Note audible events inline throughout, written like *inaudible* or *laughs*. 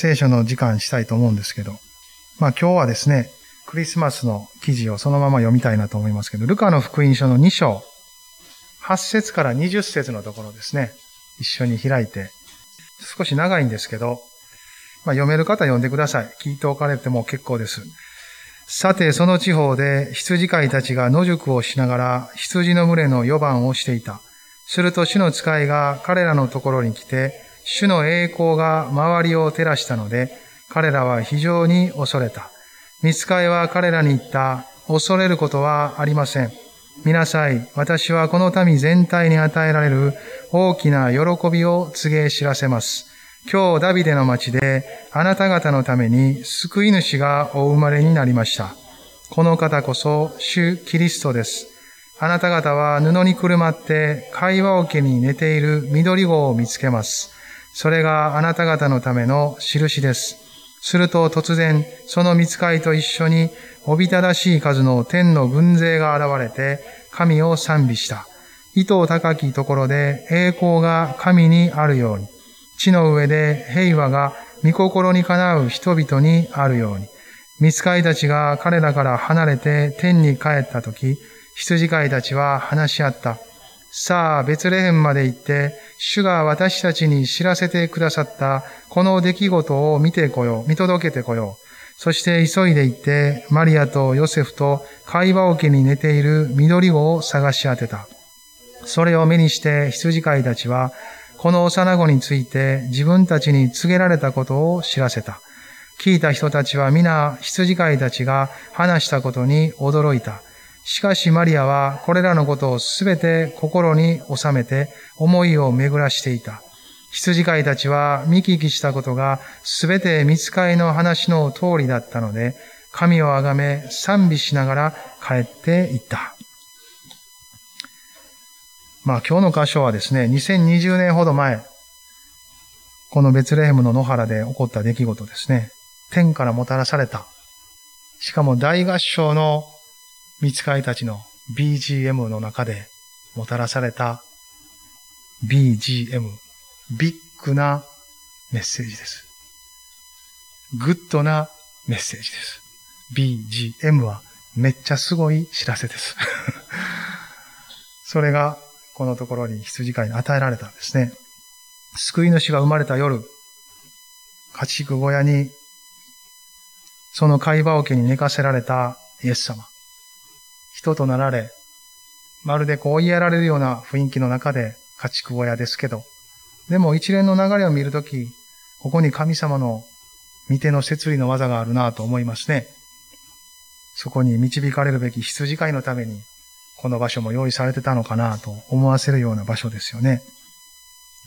聖書の時間したいと思うんですけど、まあ今日はですね、クリスマスの記事をそのまま読みたいなと思いますけど、ルカの福音書の2章、8節から20節のところですね、一緒に開いて、少し長いんですけど、まあ、読める方読んでください。聞いておかれても結構です。さて、その地方で羊飼いたちが野宿をしながら羊の群れの予番をしていた。すると主の使いが彼らのところに来て、主の栄光が周りを照らしたので、彼らは非常に恐れた。見つかいは彼らに言った。恐れることはありません。見なさい。私はこの民全体に与えられる大きな喜びを告げ知らせます。今日ダビデの町であなた方のために救い主がお生まれになりました。この方こそ主キリストです。あなた方は布にくるまって会話桶に寝ている緑子を見つけます。それがあなた方のための印です。すると突然、その見つかいと一緒に、おびただしい数の天の軍勢が現れて、神を賛美した。糸高きところで栄光が神にあるように、地の上で平和が御心にかなう人々にあるように、見つかいたちが彼らから離れて天に帰ったとき、羊飼いたちは話し合った。さあ、ベツレヘンまで行って、主が私たちに知らせてくださったこの出来事を見てこよう、見届けてこよう。そして急いで行って、マリアとヨセフと会話桶に寝ている緑子を探し当てた。それを目にして羊飼いたちは、この幼子について自分たちに告げられたことを知らせた。聞いた人たちは皆羊飼いたちが話したことに驚いた。しかしマリアはこれらのことをすべて心に収めて思いを巡らしていた。羊飼いたちは見聞きしたことがすべて見つかいの話の通りだったので、神をあがめ賛美しながら帰っていった。まあ今日の箇所はですね、2020年ほど前、このベツレヘムの野原で起こった出来事ですね。天からもたらされた。しかも大合唱の御使いたちの BGM の中でもたらされた BGM、ビッグなメッセージです。グッドなメッセージです。BGM はめっちゃすごい知らせです。*laughs* それがこのところに羊飼いに与えられたんですね。救い主が生まれた夜、家畜小屋に、その貝羽桶に寝かせられたイエス様。人となられ、まるでこう言いやられるような雰囲気の中で家畜小屋ですけど、でも一連の流れを見るとき、ここに神様の見ての摂理の技があるなと思いますね。そこに導かれるべき羊飼いのためにこの場所も用意されてたのかなと思わせるような場所ですよね。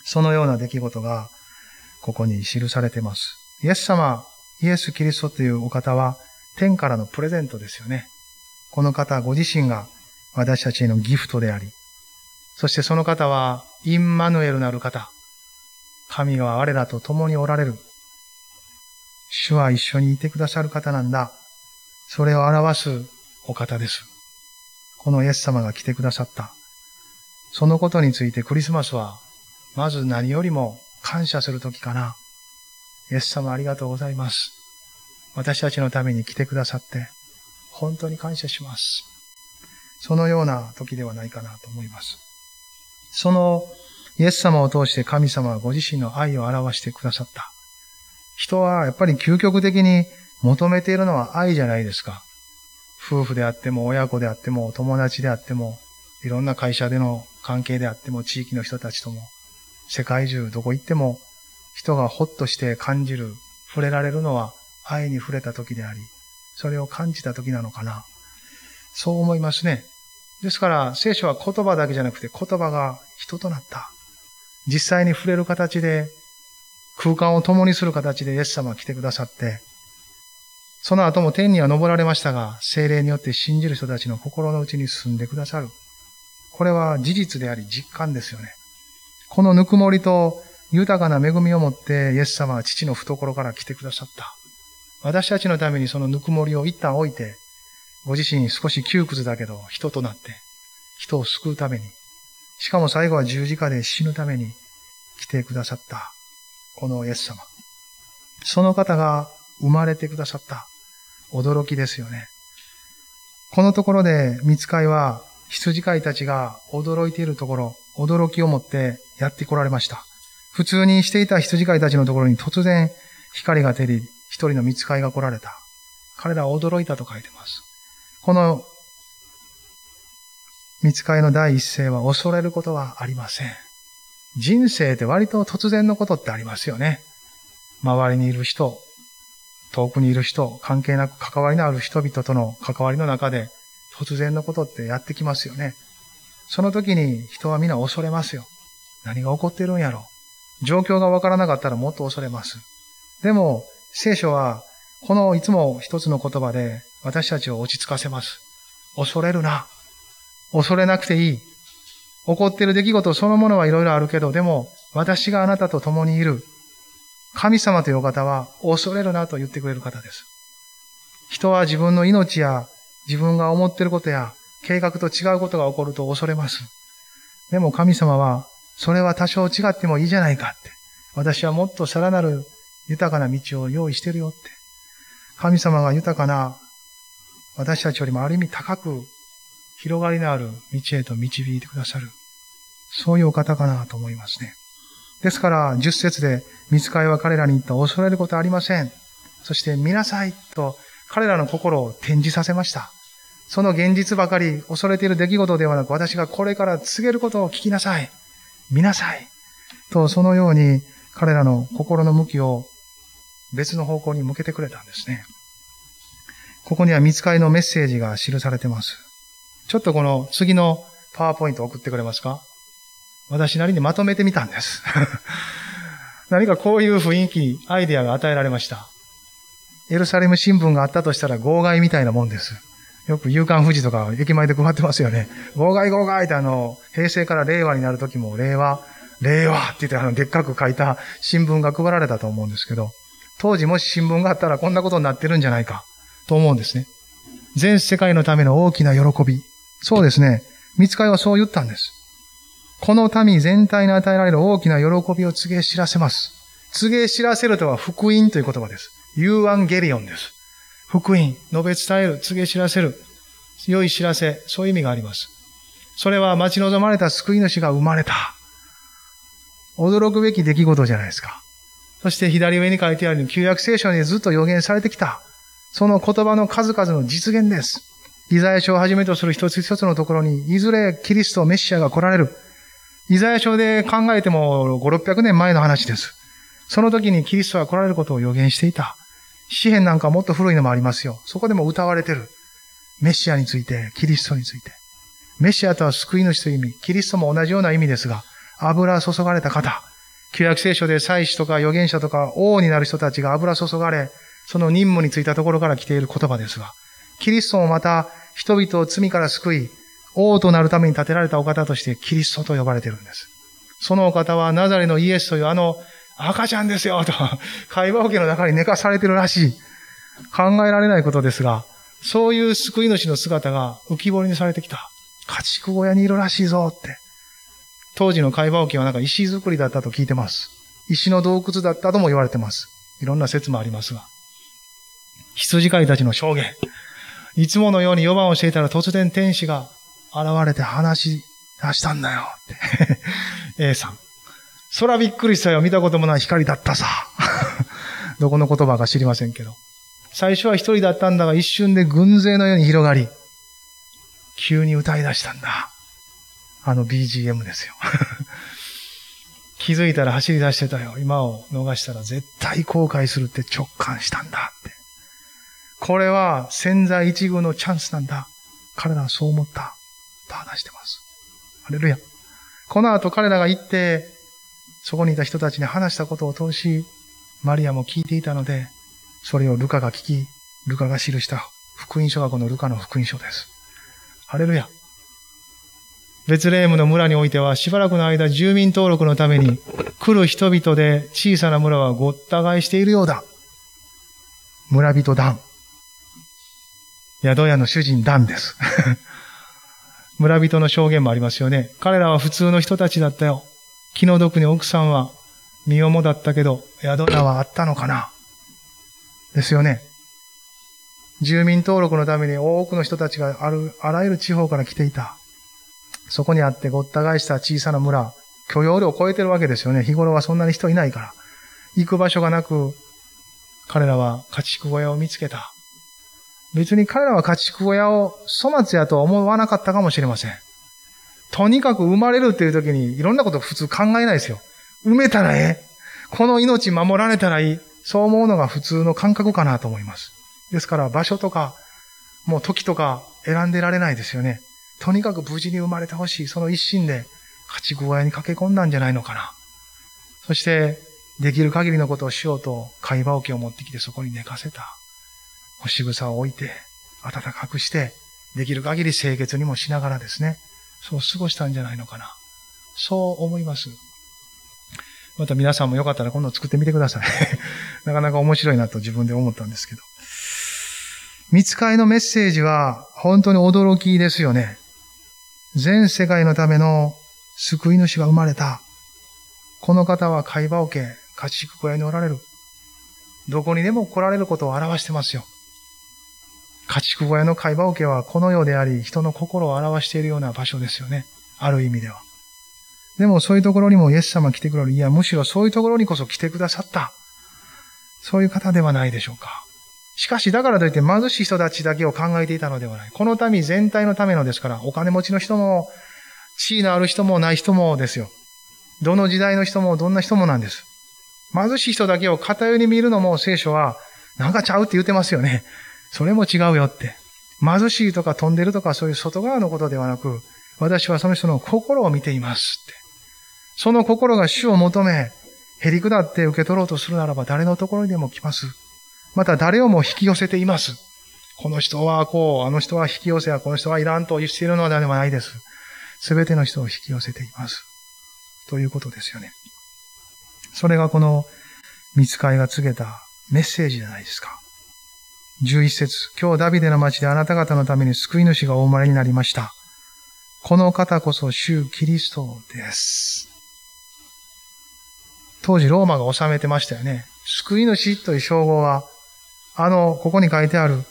そのような出来事がここに記されてます。イエス様、イエス・キリストというお方は天からのプレゼントですよね。この方ご自身が私たちへのギフトであり、そしてその方はインマヌエルなる方。神が我らと共におられる。主は一緒にいてくださる方なんだ。それを表すお方です。このイエス様が来てくださった。そのことについてクリスマスは、まず何よりも感謝するときかな。イエス様ありがとうございます。私たちのために来てくださって、本当に感謝します。そのような時ではないかなと思います。そのイエス様を通して神様はご自身の愛を表してくださった。人はやっぱり究極的に求めているのは愛じゃないですか。夫婦であっても、親子であっても、友達であっても、いろんな会社での関係であっても、地域の人たちとも、世界中どこ行っても、人がほっとして感じる、触れられるのは愛に触れた時であり、それを感じた時なのかな。そう思いますね。ですから、聖書は言葉だけじゃなくて言葉が人となった。実際に触れる形で、空間を共にする形でイエス様が来てくださって、その後も天には昇られましたが、精霊によって信じる人たちの心の内に住んでくださる。これは事実であり実感ですよね。このぬくもりと豊かな恵みを持ってイエス様は父の懐から来てくださった。私たちのためにそのぬくもりを一旦置いて、ご自身少し窮屈だけど人となって、人を救うために、しかも最後は十字架で死ぬために来てくださった、このイエス様。その方が生まれてくださった。驚きですよね。このところで、見つかいは、羊飼いたちが驚いているところ、驚きを持ってやって来られました。普通にしていた羊飼いたちのところに突然光が照り、一人の見つかいが来られた。彼らは驚いたと書いてます。この見つかいの第一声は恐れることはありません。人生って割と突然のことってありますよね。周りにいる人、遠くにいる人、関係なく関わりのある人々との関わりの中で突然のことってやってきますよね。その時に人は皆恐れますよ。何が起こってるんやろ。状況がわからなかったらもっと恐れます。でも、聖書は、このいつも一つの言葉で私たちを落ち着かせます。恐れるな。恐れなくていい。起こっている出来事そのものはいろいろあるけど、でも、私があなたと共にいる。神様という方は恐れるなと言ってくれる方です。人は自分の命や自分が思っていることや計画と違うことが起こると恐れます。でも神様は、それは多少違ってもいいじゃないかって。私はもっとさらなる豊かな道を用意してるよって。神様が豊かな私たちよりもある意味高く広がりのある道へと導いてくださる。そういうお方かなと思いますね。ですから、十節で、見つかいは彼らに言った恐れることありません。そして、見なさいと、彼らの心を展示させました。その現実ばかり恐れている出来事ではなく、私がこれから告げることを聞きなさい。見なさい。と、そのように彼らの心の向きを別の方向に向けてくれたんですね。ここには見つかりのメッセージが記されてます。ちょっとこの次のパワーポイント送ってくれますか？私なりにまとめてみたんです。*laughs* 何かこういう雰囲気、アイデアが与えられました。エルサレム新聞があったとしたら号外みたいなもんです。よく夕刊富士とか駅前で配ってますよね。号外号外ってあの、平成から令和になる時も令和、令和って言ってあの、でっかく書いた新聞が配られたと思うんですけど、当時もし新聞があったらこんなことになってるんじゃないかと思うんですね。全世界のための大きな喜び。そうですね。見つかりはそう言ったんです。この民全体に与えられる大きな喜びを告げ知らせます。告げ知らせるとは福音という言葉です。ユーアンゲリオンです。福音、述べ伝える、告げ知らせる、良い知らせ、そういう意味があります。それは待ち望まれた救い主が生まれた。驚くべき出来事じゃないですか。そして左上に書いてある、旧約聖書にずっと予言されてきた。その言葉の数々の実現です。イザヤ書をはじめとする一つ一つのところに、いずれキリスト、メシアが来られる。イザヤ書で考えても5、600年前の話です。その時にキリストが来られることを予言していた。詩篇なんかもっと古いのもありますよ。そこでも歌われてる。メシアについて、キリストについて。メシアとは救い主という意味。キリストも同じような意味ですが、油注がれた方。旧約聖書で祭司とか預言者とか王になる人たちが油注がれ、その任務についたところから来ている言葉ですが、キリストもまた人々を罪から救い、王となるために建てられたお方としてキリストと呼ばれているんです。そのお方はナザレのイエスというあの赤ちゃんですよ、と、会話桶の中に寝かされてるらしい。考えられないことですが、そういう救い主の姿が浮き彫りにされてきた。家畜小屋にいるらしいぞって。当時の会話桶はなんか石造りだったと聞いてます。石の洞窟だったとも言われてます。いろんな説もありますが。羊飼いたちの証言。いつものように4番をしていたら突然天使が現れて話し出したんだよって。*laughs* A さん。空びっくりしたよ。見たこともない光だったさ。*laughs* どこの言葉か知りませんけど。最初は一人だったんだが一瞬で軍勢のように広がり、急に歌い出したんだ。あの BGM ですよ。*laughs* 気づいたら走り出してたよ。今を逃したら絶対後悔するって直感したんだって。これは潜在一遇のチャンスなんだ。彼らはそう思った。と話してます。ハレルヤ。この後彼らが行って、そこにいた人たちに話したことを通し、マリアも聞いていたので、それをルカが聞き、ルカが記した福音書がこのルカの福音書です。ハレルヤ。ベツレームの村においてはしばらくの間住民登録のために来る人々で小さな村はごった返しているようだ。村人団。宿屋の主人団です。*laughs* 村人の証言もありますよね。彼らは普通の人たちだったよ。気の毒に奥さんは身重だったけど、宿屋はあったのかなですよね。住民登録のために多くの人たちがある、あらゆる地方から来ていた。そこにあってごった返した小さな村、許容量を超えてるわけですよね。日頃はそんなに人いないから。行く場所がなく、彼らは家畜小屋を見つけた。別に彼らは家畜小屋を粗末やとは思わなかったかもしれません。とにかく生まれるっていう時にいろんなこと普通考えないですよ。埋めたらええ。この命守られたらいい。そう思うのが普通の感覚かなと思います。ですから場所とか、もう時とか選んでられないですよね。とにかく無事に生まれてほしい。その一心で家畜小屋に駆け込んだんじゃないのかな。そして、できる限りのことをしようと、貝羽桶を持ってきてそこに寝かせた。干し草を置いて、暖かくして、できる限り清潔にもしながらですね、そう過ごしたんじゃないのかな。そう思います。また皆さんもよかったら今度作ってみてください。*laughs* なかなか面白いなと自分で思ったんですけど。見つかりのメッセージは本当に驚きですよね。全世界のための救い主が生まれた。この方は会話を受け、家畜小屋におられる。どこにでも来られることを表してますよ。家畜小屋の会話を受けはこの世であり、人の心を表しているような場所ですよね。ある意味では。でもそういうところにもイエス様来てくれる。いや、むしろそういうところにこそ来てくださった。そういう方ではないでしょうか。しかし、だからといって貧しい人たちだけを考えていたのではない。この民全体のためのですから、お金持ちの人も、地位のある人もない人もですよ。どの時代の人もどんな人もなんです。貧しい人だけを偏り見るのも聖書は、なんかちゃうって言ってますよね。それも違うよって。貧しいとか飛んでるとかそういう外側のことではなく、私はその人の心を見ていますって。その心が主を求め、へり下って受け取ろうとするならば誰のところにでも来ます。また誰をも引き寄せています。この人はこう、あの人は引き寄せや、この人はいらんと言っているのではないです。すべての人を引き寄せています。ということですよね。それがこの見つかりが告げたメッセージじゃないですか。11節今日ダビデの町であなた方のために救い主がお生まれになりました。この方こそ主キリストです。当時ローマが治めてましたよね。救い主という称号は、あの、ここに書いてある、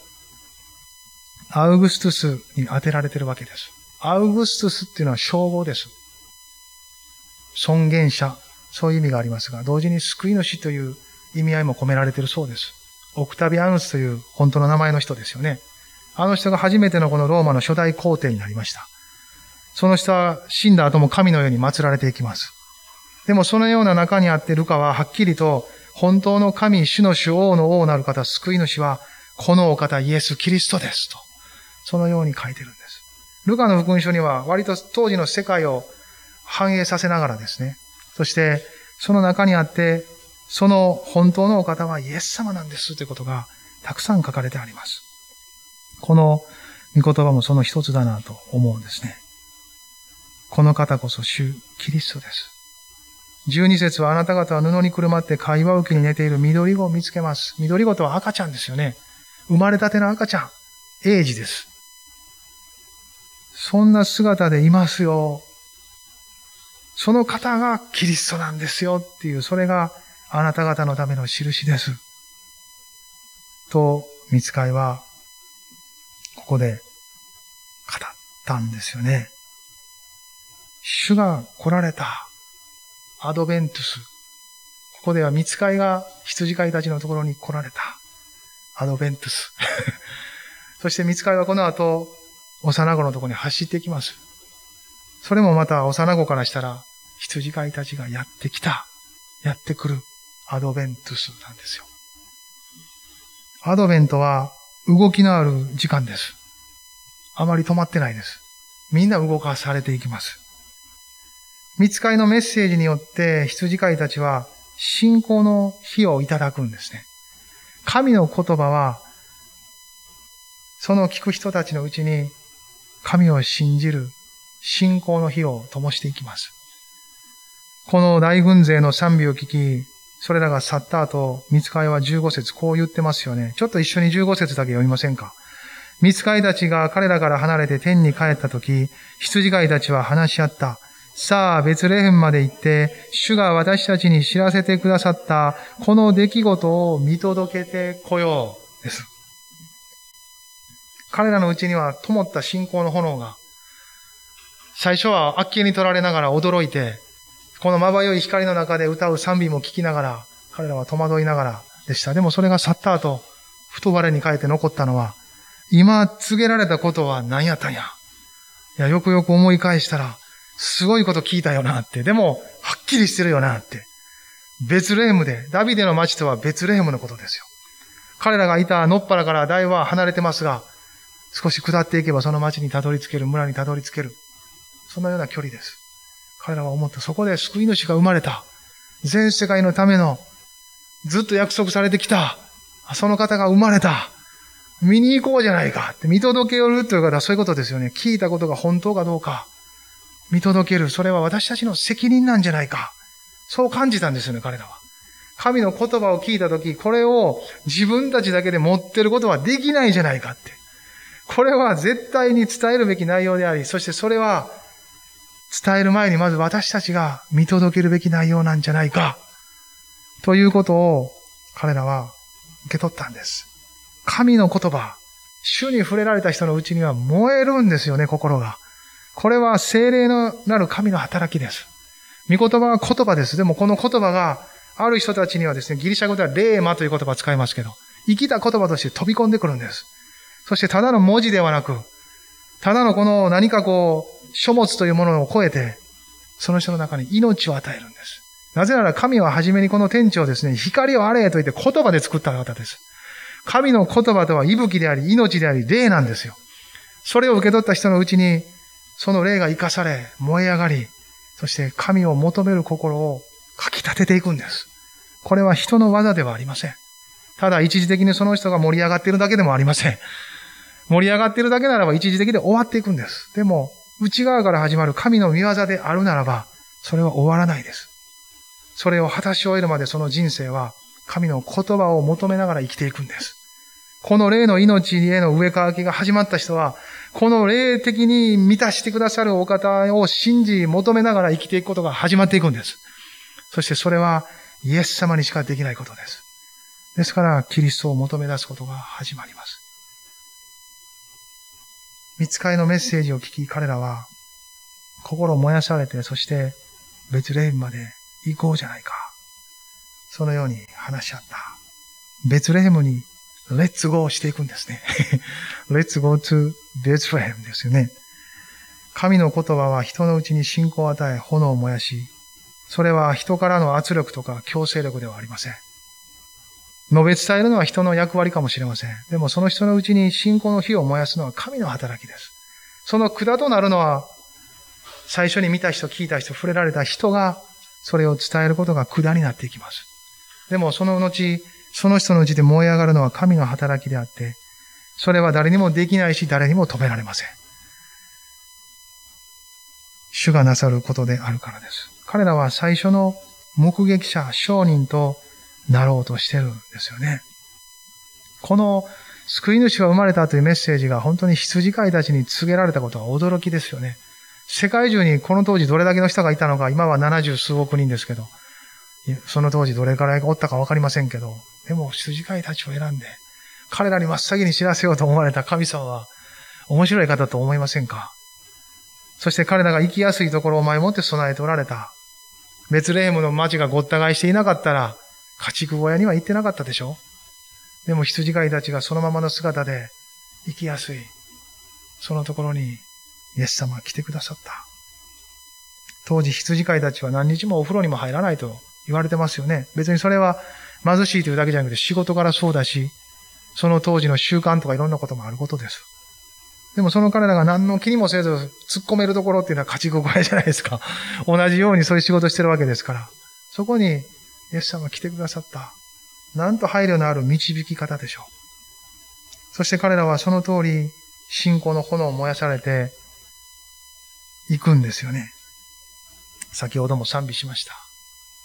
アウグストゥスに当てられてるわけです。アウグストゥスっていうのは称号です。尊厳者、そういう意味がありますが、同時に救い主という意味合いも込められているそうです。オクタビアヌスという本当の名前の人ですよね。あの人が初めてのこのローマの初代皇帝になりました。その人は死んだ後も神のように祀られていきます。でもそのような中にあってルカははっきりと本当の神、主の主王の王なる方、救い主はこのお方イエス・キリストですと。そのように書いてるんです。ルカの福音書には割と当時の世界を反映させながらですね。そしてその中にあってその本当のお方はイエス様なんですということがたくさん書かれてあります。この御言葉もその一つだなと思うんですね。この方こそ主キリストです。12節はあなた方は布にくるまって会話受けに寝ている緑子を見つけます。緑子とは赤ちゃんですよね。生まれたての赤ちゃん。英児です。そんな姿でいますよ。その方がキリストなんですよっていう、それがあなた方のための印です。と、見つかいは、ここで語ったんですよね。主が来られた。アドベントゥス。ここでは見つかいが羊飼いたちのところに来られた。アドベントゥス。*laughs* そして見つかいはこの後、幼子のところに走ってきます。それもまた幼子からしたら、羊飼いたちがやってきた。やってくる。アドベントゥスなんですよ。アドベントは動きのある時間です。あまり止まってないです。みんな動かされていきます。見つかりのメッセージによって羊飼いたちは信仰の火をいただくんですね。神の言葉は、その聞く人たちのうちに神を信じる信仰の火を灯していきます。この大軍勢の賛美を聞き、それらが去った後、見つかいは15節こう言ってますよね。ちょっと一緒に15節だけ読みませんか見つかいたちが彼らから離れて天に帰った時、羊飼いたちは話し合った。さあ、ベツレヘムまで行って、主が私たちに知らせてくださった、この出来事を見届けてこよう、です。彼らのうちには灯った信仰の炎が、最初はあっけに取られながら驚いて、このまばゆい光の中で歌う賛美も聞きながら、彼らは戸惑いながらでした。でもそれが去った後、ふと我に返って残ったのは、今告げられたことは何やったんや。いや、よくよく思い返したら、すごいこと聞いたよなって。でも、はっきりしてるよなって。ベツレヘムで、ダビデの町とはベツレヘムのことですよ。彼らがいたのっぱらから大は離れてますが、少し下っていけばその町にたどり着ける、村にたどり着ける。そのような距離です。彼らは思った。そこで救い主が生まれた。全世界のための、ずっと約束されてきた。その方が生まれた。見に行こうじゃないかって見届けよるという方はそういうことですよね。聞いたことが本当かどうか。見届ける。それは私たちの責任なんじゃないか。そう感じたんですよね、彼らは。神の言葉を聞いたとき、これを自分たちだけで持ってることはできないじゃないかって。これは絶対に伝えるべき内容であり、そしてそれは伝える前にまず私たちが見届けるべき内容なんじゃないか。ということを彼らは受け取ったんです。神の言葉、主に触れられた人のうちには燃えるんですよね、心が。これは精霊のなる神の働きです。御言葉は言葉です。でもこの言葉がある人たちにはですね、ギリシャ語ではレーマという言葉を使いますけど、生きた言葉として飛び込んでくるんです。そしてただの文字ではなく、ただのこの何かこう、書物というものを超えて、その人の中に命を与えるんです。なぜなら神は初めにこの天地をですね、光をあれと言って言葉で作った方です。神の言葉とは息吹であり、命であり、霊なんですよ。それを受け取った人のうちに、その霊が生かされ、燃え上がり、そして神を求める心をかき立てていくんです。これは人の技ではありません。ただ一時的にその人が盛り上がっているだけでもありません。盛り上がっているだけならば一時的で終わっていくんです。でも、内側から始まる神の見業であるならば、それは終わらないです。それを果たし終えるまでその人生は、神の言葉を求めながら生きていくんです。この霊の命への植え替えが始まった人は、この霊的に満たしてくださるお方を信じ、求めながら生きていくことが始まっていくんです。そしてそれはイエス様にしかできないことです。ですから、キリストを求め出すことが始まります。見つかりのメッセージを聞き、彼らは、心を燃やされて、そして、別レーンまで行こうじゃないか。そのように話し合った。別レヘムに、レッツゴーしていくんですね。レッツゴー to ベツレヘムですよね。神の言葉は人のうちに信仰を与え、炎を燃やし、それは人からの圧力とか強制力ではありません。述べ伝えるのは人の役割かもしれません。でもその人のうちに信仰の火を燃やすのは神の働きです。その管となるのは、最初に見た人、聞いた人、触れられた人が、それを伝えることが管になっていきます。でもその後、その人のうちで燃え上がるのは神の働きであって、それは誰にもできないし、誰にも止められません。主がなさることであるからです。彼らは最初の目撃者、商人となろうとしてるんですよね。この救い主が生まれたというメッセージが本当に羊飼いたちに告げられたことは驚きですよね。世界中にこの当時どれだけの人がいたのか、今は70数億人ですけど、その当時どれくらいがおったかわかりませんけど、でも羊飼いたちを選んで、彼らに真っ先に知らせようと思われた神様は、面白い方と思いませんか？そして彼らが生きやすいところを前もって備えておられた。ベツレームの町がごった返していなかったら、家畜小屋には行ってなかったでしょ？でも羊飼いたちがそのままの姿で生きやすい。そのところにイエス様が来てくださった。当時羊飼いたちは何日もお風呂にも入らないと言われてますよね。別にそれは貧しいというだけじゃなくて仕事からそうだし、その当時の習慣とかいろんなこともあることです。でもその彼らが何の気にもせず突っ込めるところっていうのは家畜小屋じゃないですか。*laughs* 同じようにそういう仕事してるわけですから。そこにイエス様が来てくださった。なんと配慮のある導き方でしょう。そして彼らはその通り、信仰の炎を燃やされて、行くんですよね。先ほども賛美しました。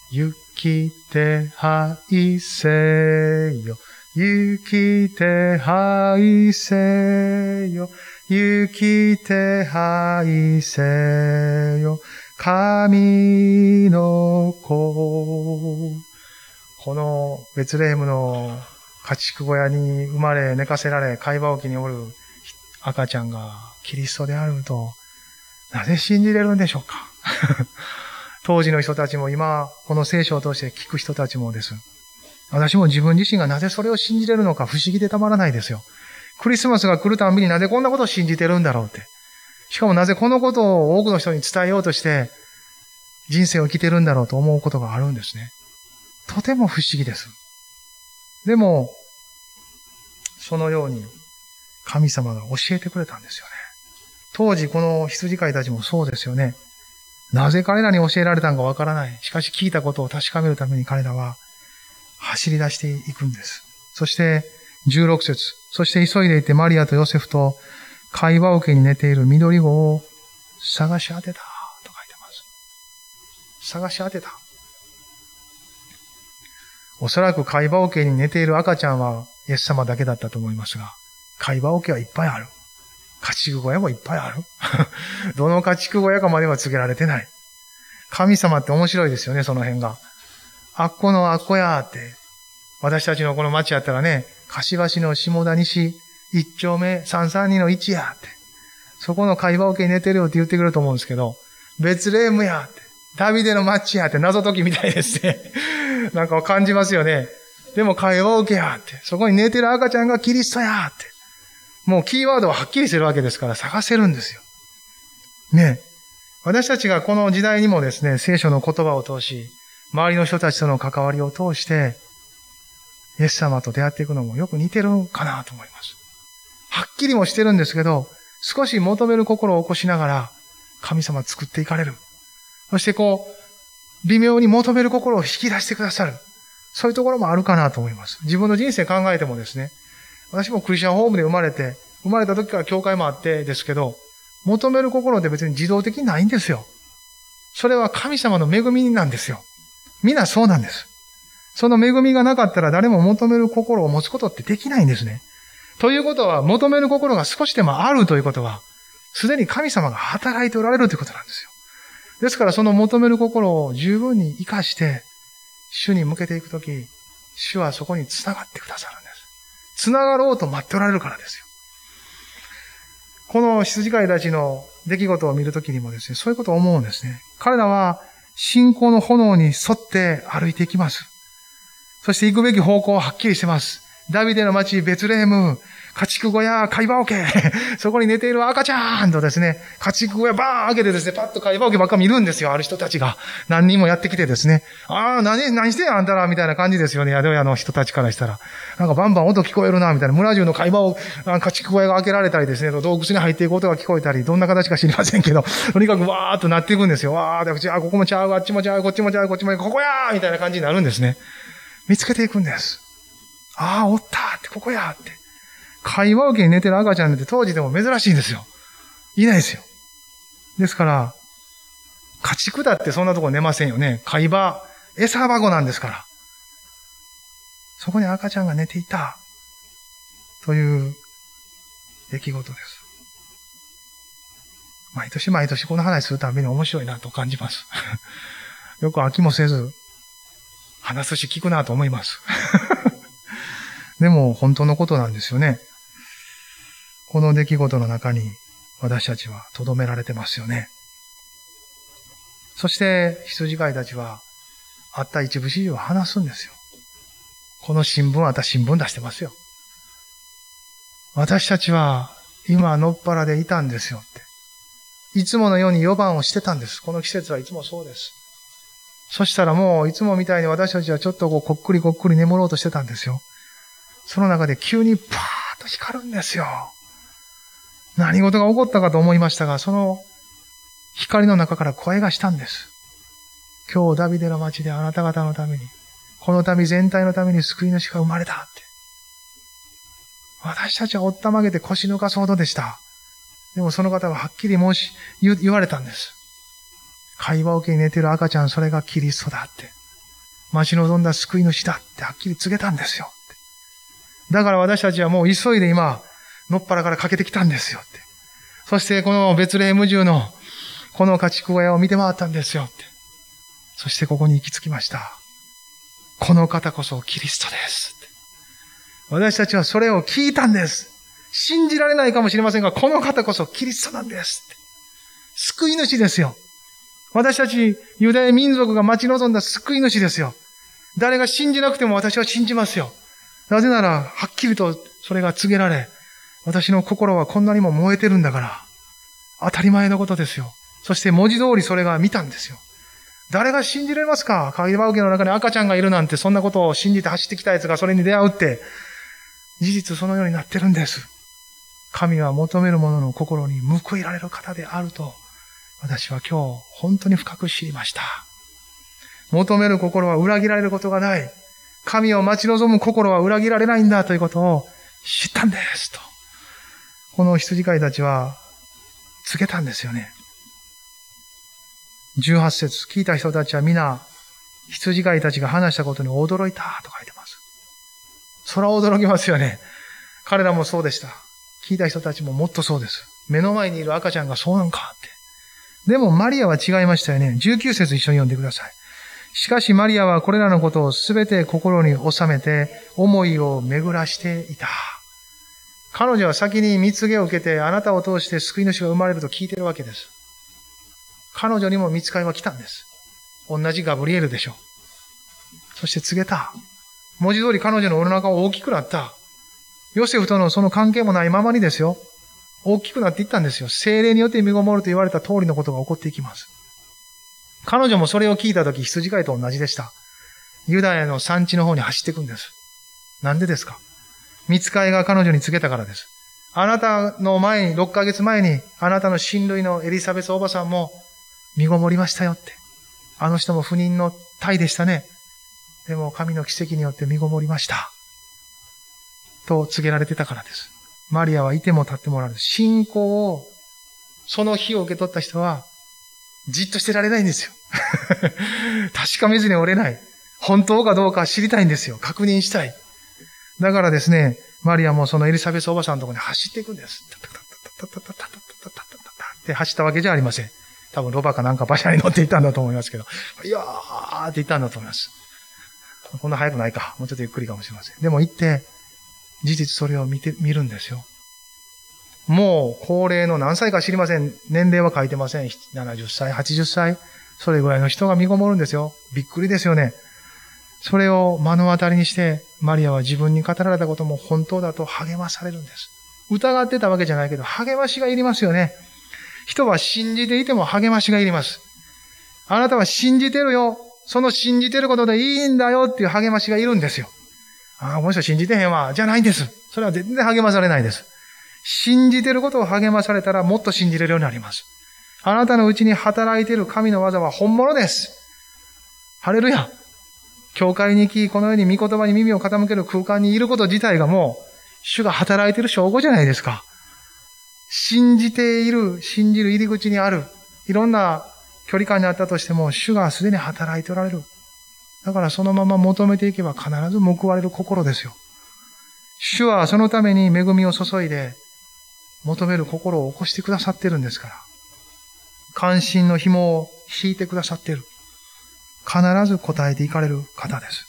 行き手配せよ。行き手配せよ。行き手配せよ。神の子。このベツレヘムの家畜小屋に生まれ、寝かせられ、貝羽沖におる赤ちゃんがキリストであると、なぜ信じれるんでしょうか？当時の人たちも今、この聖書を通して聞く人たちもです。私も自分自身がなぜそれを信じれるのか不思議でたまらないですよ。クリスマスが来るたびになぜこんなことを信じてるんだろうって。しかもなぜこのことを多くの人に伝えようとして人生を生きてるんだろうと思うことがあるんですね。とても不思議です。でも、そのように神様が教えてくれたんですよね。当時この羊飼いたちもそうですよね。なぜ彼らに教えられたのかわからない。しかし聞いたことを確かめるために彼らは走り出していくんです。そして16節そして急いで行ってマリアとヨセフと会話受けに寝ている緑子を探し当てたと書いてます。探し当てた。おそらく会話桶に寝ている赤ちゃんはイエス様だけだったと思いますが、会話桶はいっぱいある。家畜小屋もいっぱいある。*laughs* どの家畜小屋かまでは告げられてない。神様って面白いですよね、その辺が。あっこのあっこやーって。私たちのこの町やったらね、柏市の下田西一丁目332の1やって。そこの会話桶に寝てるよって言ってくると思うんですけど、別レームやって。ダビデの町やって謎解きみたいですね。*laughs* なんか感じますよね。でも会話を受けやって。そこに寝てる赤ちゃんがキリストやって。もうキーワードははっきりしてるわけですから探せるんですよ。ね。私たちがこの時代にもですね、聖書の言葉を通し、周りの人たちとの関わりを通して、イエス様と出会っていくのもよく似てるかなと思います。はっきりもしてるんですけど、少し求める心を起こしながら、神様作っていかれる。そしてこう、微妙に求める心を引き出してくださる。そういうところもあるかなと思います。自分の人生考えてもですね、私もクリスチャンホームで生まれて、生まれた時から教会もあってですけど、求める心って別に自動的にないんですよ。それは神様の恵みなんですよ。皆そうなんです。その恵みがなかったら誰も求める心を持つことってできないんですね。ということは、求める心が少しでもあるということは、すでに神様が働いておられるということなんですよ。ですからその求める心を十分に活かして、主に向けていくとき、主はそこに繋がってくださるんです。繋がろうと待っておられるからですよ。この羊飼いたちの出来事を見るときにもですね、そういうことを思うんですね。彼らは信仰の炎に沿って歩いていきます。そして行くべき方向ははっきりしてます。ダビデの町、ベツレーム、家畜小屋、貝羽桶、*laughs* そこに寝ている赤ちゃんとですね、家畜小屋バーン開けてですね、パッと貝羽桶ばっか見るんですよ、ある人たちが。何人もやってきてですね。ああ、何、何してんあんたら、みたいな感じですよね、宿屋の人たちからしたら。なんかバンバン音聞こえるな、みたいな。村中の貝羽を、家畜小屋が開けられたりですね、洞窟に入っていく音が聞こえたり、どんな形か知りませんけど、とにかくわーっとなっていくんですよ。わーって、あ、ここもちゃう、あっちもちゃう、こっちもちゃう、こっちもちゃうここやーみたいな感じになるんですね。見つけていくんです。ああ、おったって、ここやって。会話受けに寝てる赤ちゃんって当時でも珍しいんですよ。いないですよ。ですから、家畜だってそんなとこ寝ませんよね。会話、餌箱なんですから。そこに赤ちゃんが寝ていた。という出来事です。毎年毎年この話するたびに面白いなと感じます。*laughs* よく飽きもせず、話すし聞くなと思います。*laughs* でも本当のことなんですよね。この出来事の中に私たちは留められてますよね。そして羊飼いたちはあった一部始終を話すんですよ。この新聞あた新聞出してますよ。私たちは今のっぱらでいたんですよって。いつものように4番をしてたんです。この季節はいつもそうです。そしたらもういつもみたいに私たちはちょっとこうこっくりこっくり眠ろうとしてたんですよ。その中で急にパーッと光るんですよ。何事が起こったかと思いましたが、その光の中から声がしたんです。今日ダビデの町であなた方のために、この民全体のために救い主が生まれたって。私たちはおったまげて腰抜かすほどでした。でもその方ははっきり申し、言われたんです。会話を受けに寝てる赤ちゃん、それがキリストだって。待ち望んだ救い主だってはっきり告げたんですよ。だから私たちはもう急いで今、のっぱらからかけてきたんですよって。そしてこのベツレヘム中のこの家畜小屋を見て回ったんですよって。そしてここに行き着きました。この方こそキリストです。私たちはそれを聞いたんです。信じられないかもしれませんが、この方こそキリストなんです。救い主ですよ。私たちユダヤ民族が待ち望んだ救い主ですよ。誰が信じなくても私は信じますよ。なぜなら、はっきりとそれが告げられ、私の心はこんなにも燃えてるんだから、当たり前のことですよ。そして文字通りそれが見たんですよ。誰が信じられますか？鍵場受けの中に赤ちゃんがいるなんて、そんなことを信じて走ってきた奴がそれに出会うって、事実そのようになってるんです。神は求める者の心に報いられる方であると、私は今日本当に深く知りました。求める心は裏切られることがない。神を待ち望む心は裏切られないんだということを知ったんですと。この羊飼いたちは告げたんですよね。18節聞いた人たちは皆、羊飼いたちが話したことに驚いたと書いてます。そら驚きますよね。彼らもそうでした。聞いた人たちももっとそうです。目の前にいる赤ちゃんがそうなんかって。でもマリアは違いましたよね。19節一緒に読んでください。しかしマリアはこれらのことをすべて心に収めて思いを巡らしていた。彼女は先に蜜毛を受けてあなたを通して救い主が生まれると聞いてるわけです。彼女にも見つかりは来たんです。同じガブリエルでしょう。そして告げた。文字通り彼女のお腹は大きくなった。ヨセフとのその関係もないままにですよ。大きくなっていったんですよ。精霊によって身ごもると言われた通りのことが起こっていきます。彼女もそれを聞いたとき羊飼いと同じでした。ユダヤの産地の方に走っていくんです。なんでですか？見つかいが彼女に告げたからです。あなたの前に、6ヶ月前に、あなたの親類のエリザベスおばさんも身ごもりましたよって。あの人も不妊の体でしたね。でも神の奇跡によって身ごもりました。と告げられてたからです。マリアはいても立ってもらう。信仰を、その日を受け取った人は、じっとしてられないんですよ。*laughs* 確かめずに折れない。本当かどうか知りたいんですよ。確認したい。だからですね、マリアもそのエリザベスおばさんのところに走っていくんです。って走ったわけじゃありません。多分ロバかなんか馬車に乗っていたんだと思いますけど、いやーって言ったんだと思います。こんな早くないか。もうちょっとゆっくりかもしれません。でも行って、事実それを見て、見るんですよ。もう高齢の何歳か知りません。年齢は書いてません。70歳、80歳。それぐらいの人が身ごもるんですよ。びっくりですよね。それを目の当たりにして、マリアは自分に語られたことも本当だと励まされるんです。疑ってたわけじゃないけど、励ましがいりますよね。人は信じていても励ましがいります。あなたは信じてるよ。その信じてることでいいんだよっていう励ましがいるんですよ。ああ、この人信じてへんわ。じゃないんです。それは全然励まされないです。信じてることを励まされたらもっと信じれるようになります。あなたのうちに働いている神の技は本物です。ハレルヤ。教会に行き、このように御言葉に耳を傾ける空間にいること自体がもう、主が働いている証拠じゃないですか。信じている、信じる入り口にある、いろんな距離感にあったとしても、主がすでに働いておられる。だからそのまま求めていけば必ず報われる心ですよ。主はそのために恵みを注いで、求める心を起こしてくださってるんですから。関心の紐を引いてくださってる。必ず答えていかれる方です。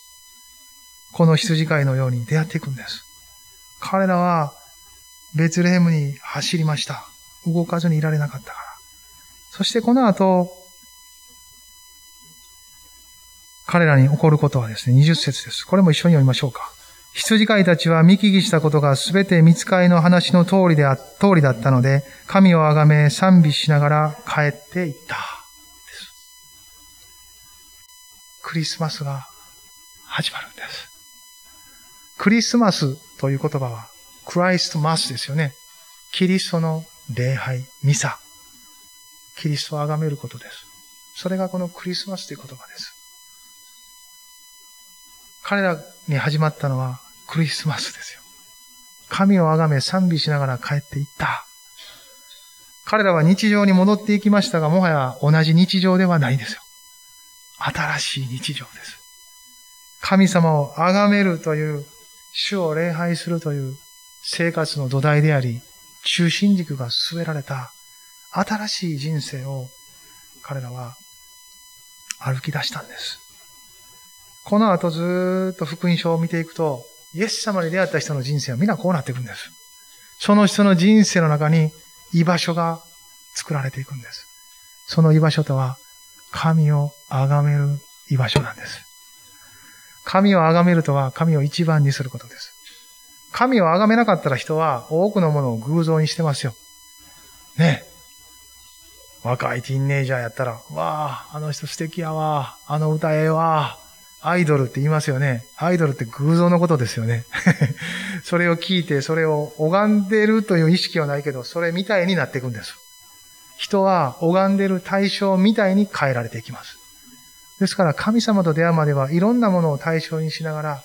この羊飼いのように出会っていくんです。彼らはベツレヘムに走りました。動かずにいられなかったから。そしてこの後、彼らに起こることはですね、20節です。これも一緒に読みましょうか。羊飼いたちは見聞きしたことがすべて見つかいの話の通りであ、通りだったので、神をあがめ賛美しながら帰っていった。クリスマスが始まるんです。クリスマスという言葉はクライストマスですよね。キリストの礼拝、ミサ。キリストを崇めることです。それがこのクリスマスという言葉です。彼らに始まったのはクリスマスですよ。神を崇め賛美しながら帰っていった。彼らは日常に戻っていきましたが、もはや同じ日常ではないですよ。新しい日常です。神様を崇めるという、主を礼拝するという生活の土台であり、中心軸が据えられた新しい人生を彼らは歩き出したんです。この後ずっと福音書を見ていくと、イエス様に出会った人の人生は皆こうなっていくんです。その人の人生の中に居場所が作られていくんです。その居場所とは、神を崇める居場所なんです。神を崇めるとは、神を一番にすることです。神を崇めなかったら人は多くのものを偶像にしてますよ。ね若いティーンネイジャーやったら、わあ、あの人素敵やわ、あの歌ええわ、アイドルって言いますよね。アイドルって偶像のことですよね。*laughs* それを聞いて、それを拝んでるという意識はないけど、それみたいになっていくんです。人は拝んでる対象みたいに変えられていきます。ですから神様と出会うまではいろんなものを対象にしながら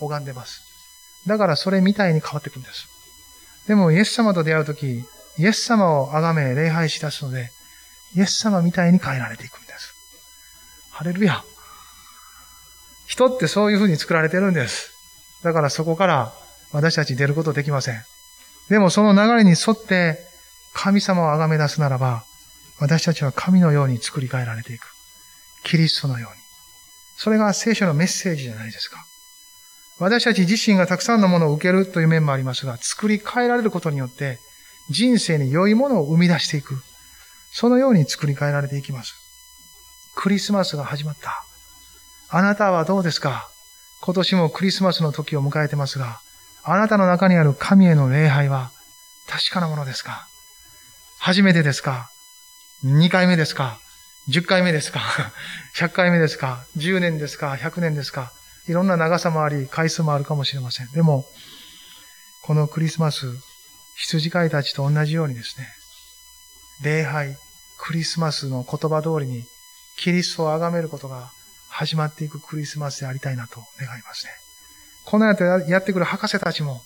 拝んでます。だからそれみたいに変わっていくんです。でもイエス様と出会うとき、イエス様を崇め礼拝し出すので、イエス様みたいに変えられていくんです。ハレルヤ。人ってそういうふうに作られてるんです。だからそこから私たち出ることできません。でもその流れに沿って神様を崇め出すならば、私たちは神のように作り変えられていく。キリストのように。それが聖書のメッセージじゃないですか。私たち自身がたくさんのものを受けるという面もありますが、作り変えられることによって人生に良いものを生み出していく。そのように作り変えられていきます。クリスマスが始まった。あなたはどうですか？今年もクリスマスの時を迎えてますが、あなたの中にある神への礼拝は確かなものですか？初めてですか ?2 回目ですか ?10 回目ですか *laughs* ?100 回目ですか ?10 年ですか ?100 年ですか？いろんな長さもあり、回数もあるかもしれません。でも、このクリスマス、羊飼いたちと同じようにですね、礼拝、クリスマスの言葉通りに、キリストを崇めることが始まっていくクリスマスでありたいなと願いますね。この後やってくる博士たちも、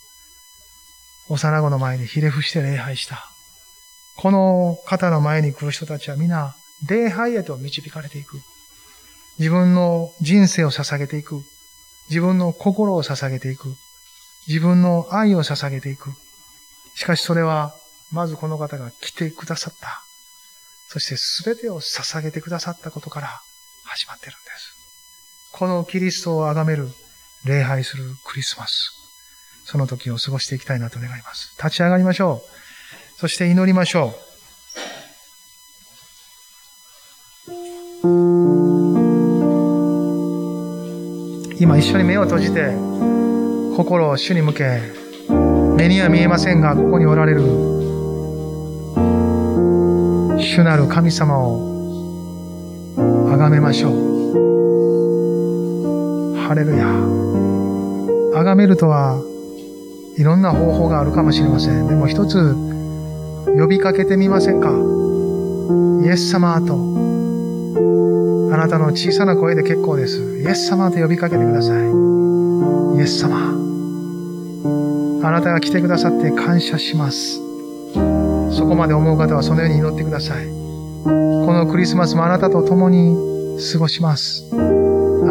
幼子の前にひれ伏して礼拝した。この方の前に来る人たちは皆、礼拝へと導かれていく。自分の人生を捧げていく。自分の心を捧げていく。自分の愛を捧げていく。しかしそれは、まずこの方が来てくださった。そして全てを捧げてくださったことから始まってるんです。このキリストを崇める、礼拝するクリスマス。その時を過ごしていきたいなと願います。立ち上がりましょう。そして祈りましょう。今一緒に目を閉じて、心を主に向け、目には見えませんが、ここにおられる、主なる神様を崇めましょう。ハレルヤ。崇めるとは、いろんな方法があるかもしれません。でも一つ、呼びかけてみませんか？イエス様と、あなたの小さな声で結構です。イエス様と呼びかけてください。イエス様。あなたが来てくださって感謝します。そこまで思う方はそのように祈ってください。このクリスマスもあなたと共に過ごします。あ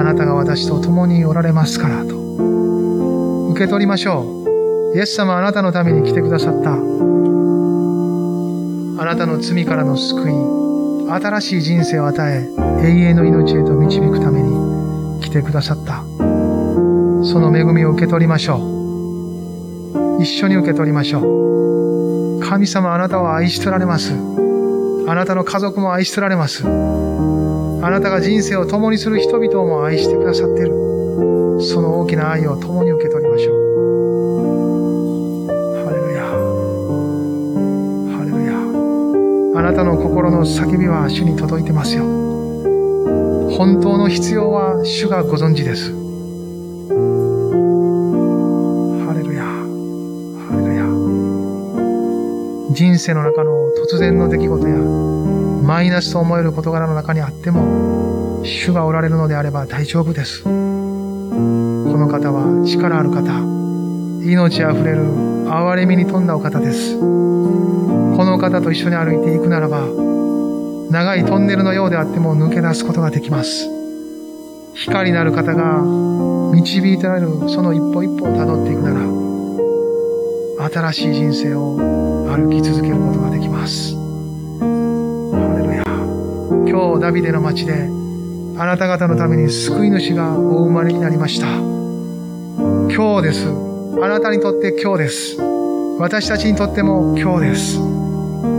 なたが私と共におられますからと。受け取りましょう。イエス様あなたのために来てくださった。あなたの罪からの救い、新しい人生を与え、永遠の命へと導くために来てくださった。その恵みを受け取りましょう。一緒に受け取りましょう。神様あなたを愛しとられます。あなたの家族も愛しとられます。あなたが人生を共にする人々も愛してくださっている。その大きな愛を共に受け取りあなたの心の叫びは主に届いてますよ。本当の必要は主がご存知です。ハレルヤ。ハレルヤ。人生の中の突然の出来事やマイナスと思える事柄の中にあっても、主がおられるのであれば大丈夫です。この方は力ある方、命あふれる憐れみに富んだお方です。この方と一緒に歩いていくならば、長いトンネルのようであっても抜け出すことができます。光なる方が導いてられるその一歩一歩を辿っていくなら、新しい人生を歩き続けることができます。ハレルヤ。今日、ダビデの町で、あなた方のために救い主がお生まれになりました。今日です。あなたにとって今日です。私たちにとっても今日です。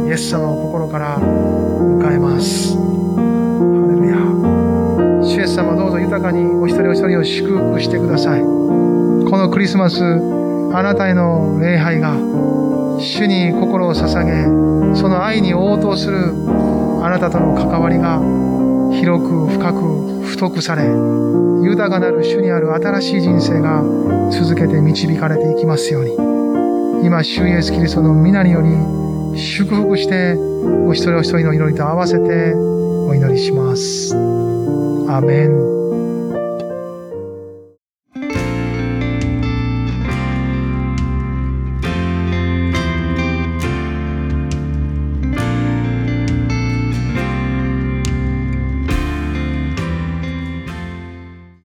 イエス様を心から迎えます。ハレルヤ。主イエス様どうぞ豊かにお一人お一人を祝福してください。このクリスマス、あなたへの礼拝が、主に心を捧げ、その愛に応答するあなたとの関わりが、広く深く太くされ、豊かなる主にある新しい人生が続けて導かれていきますように。今、主イエスキリストの皆により、祝福して、お一人お一人の祈りと合わせてお祈りします。アメン。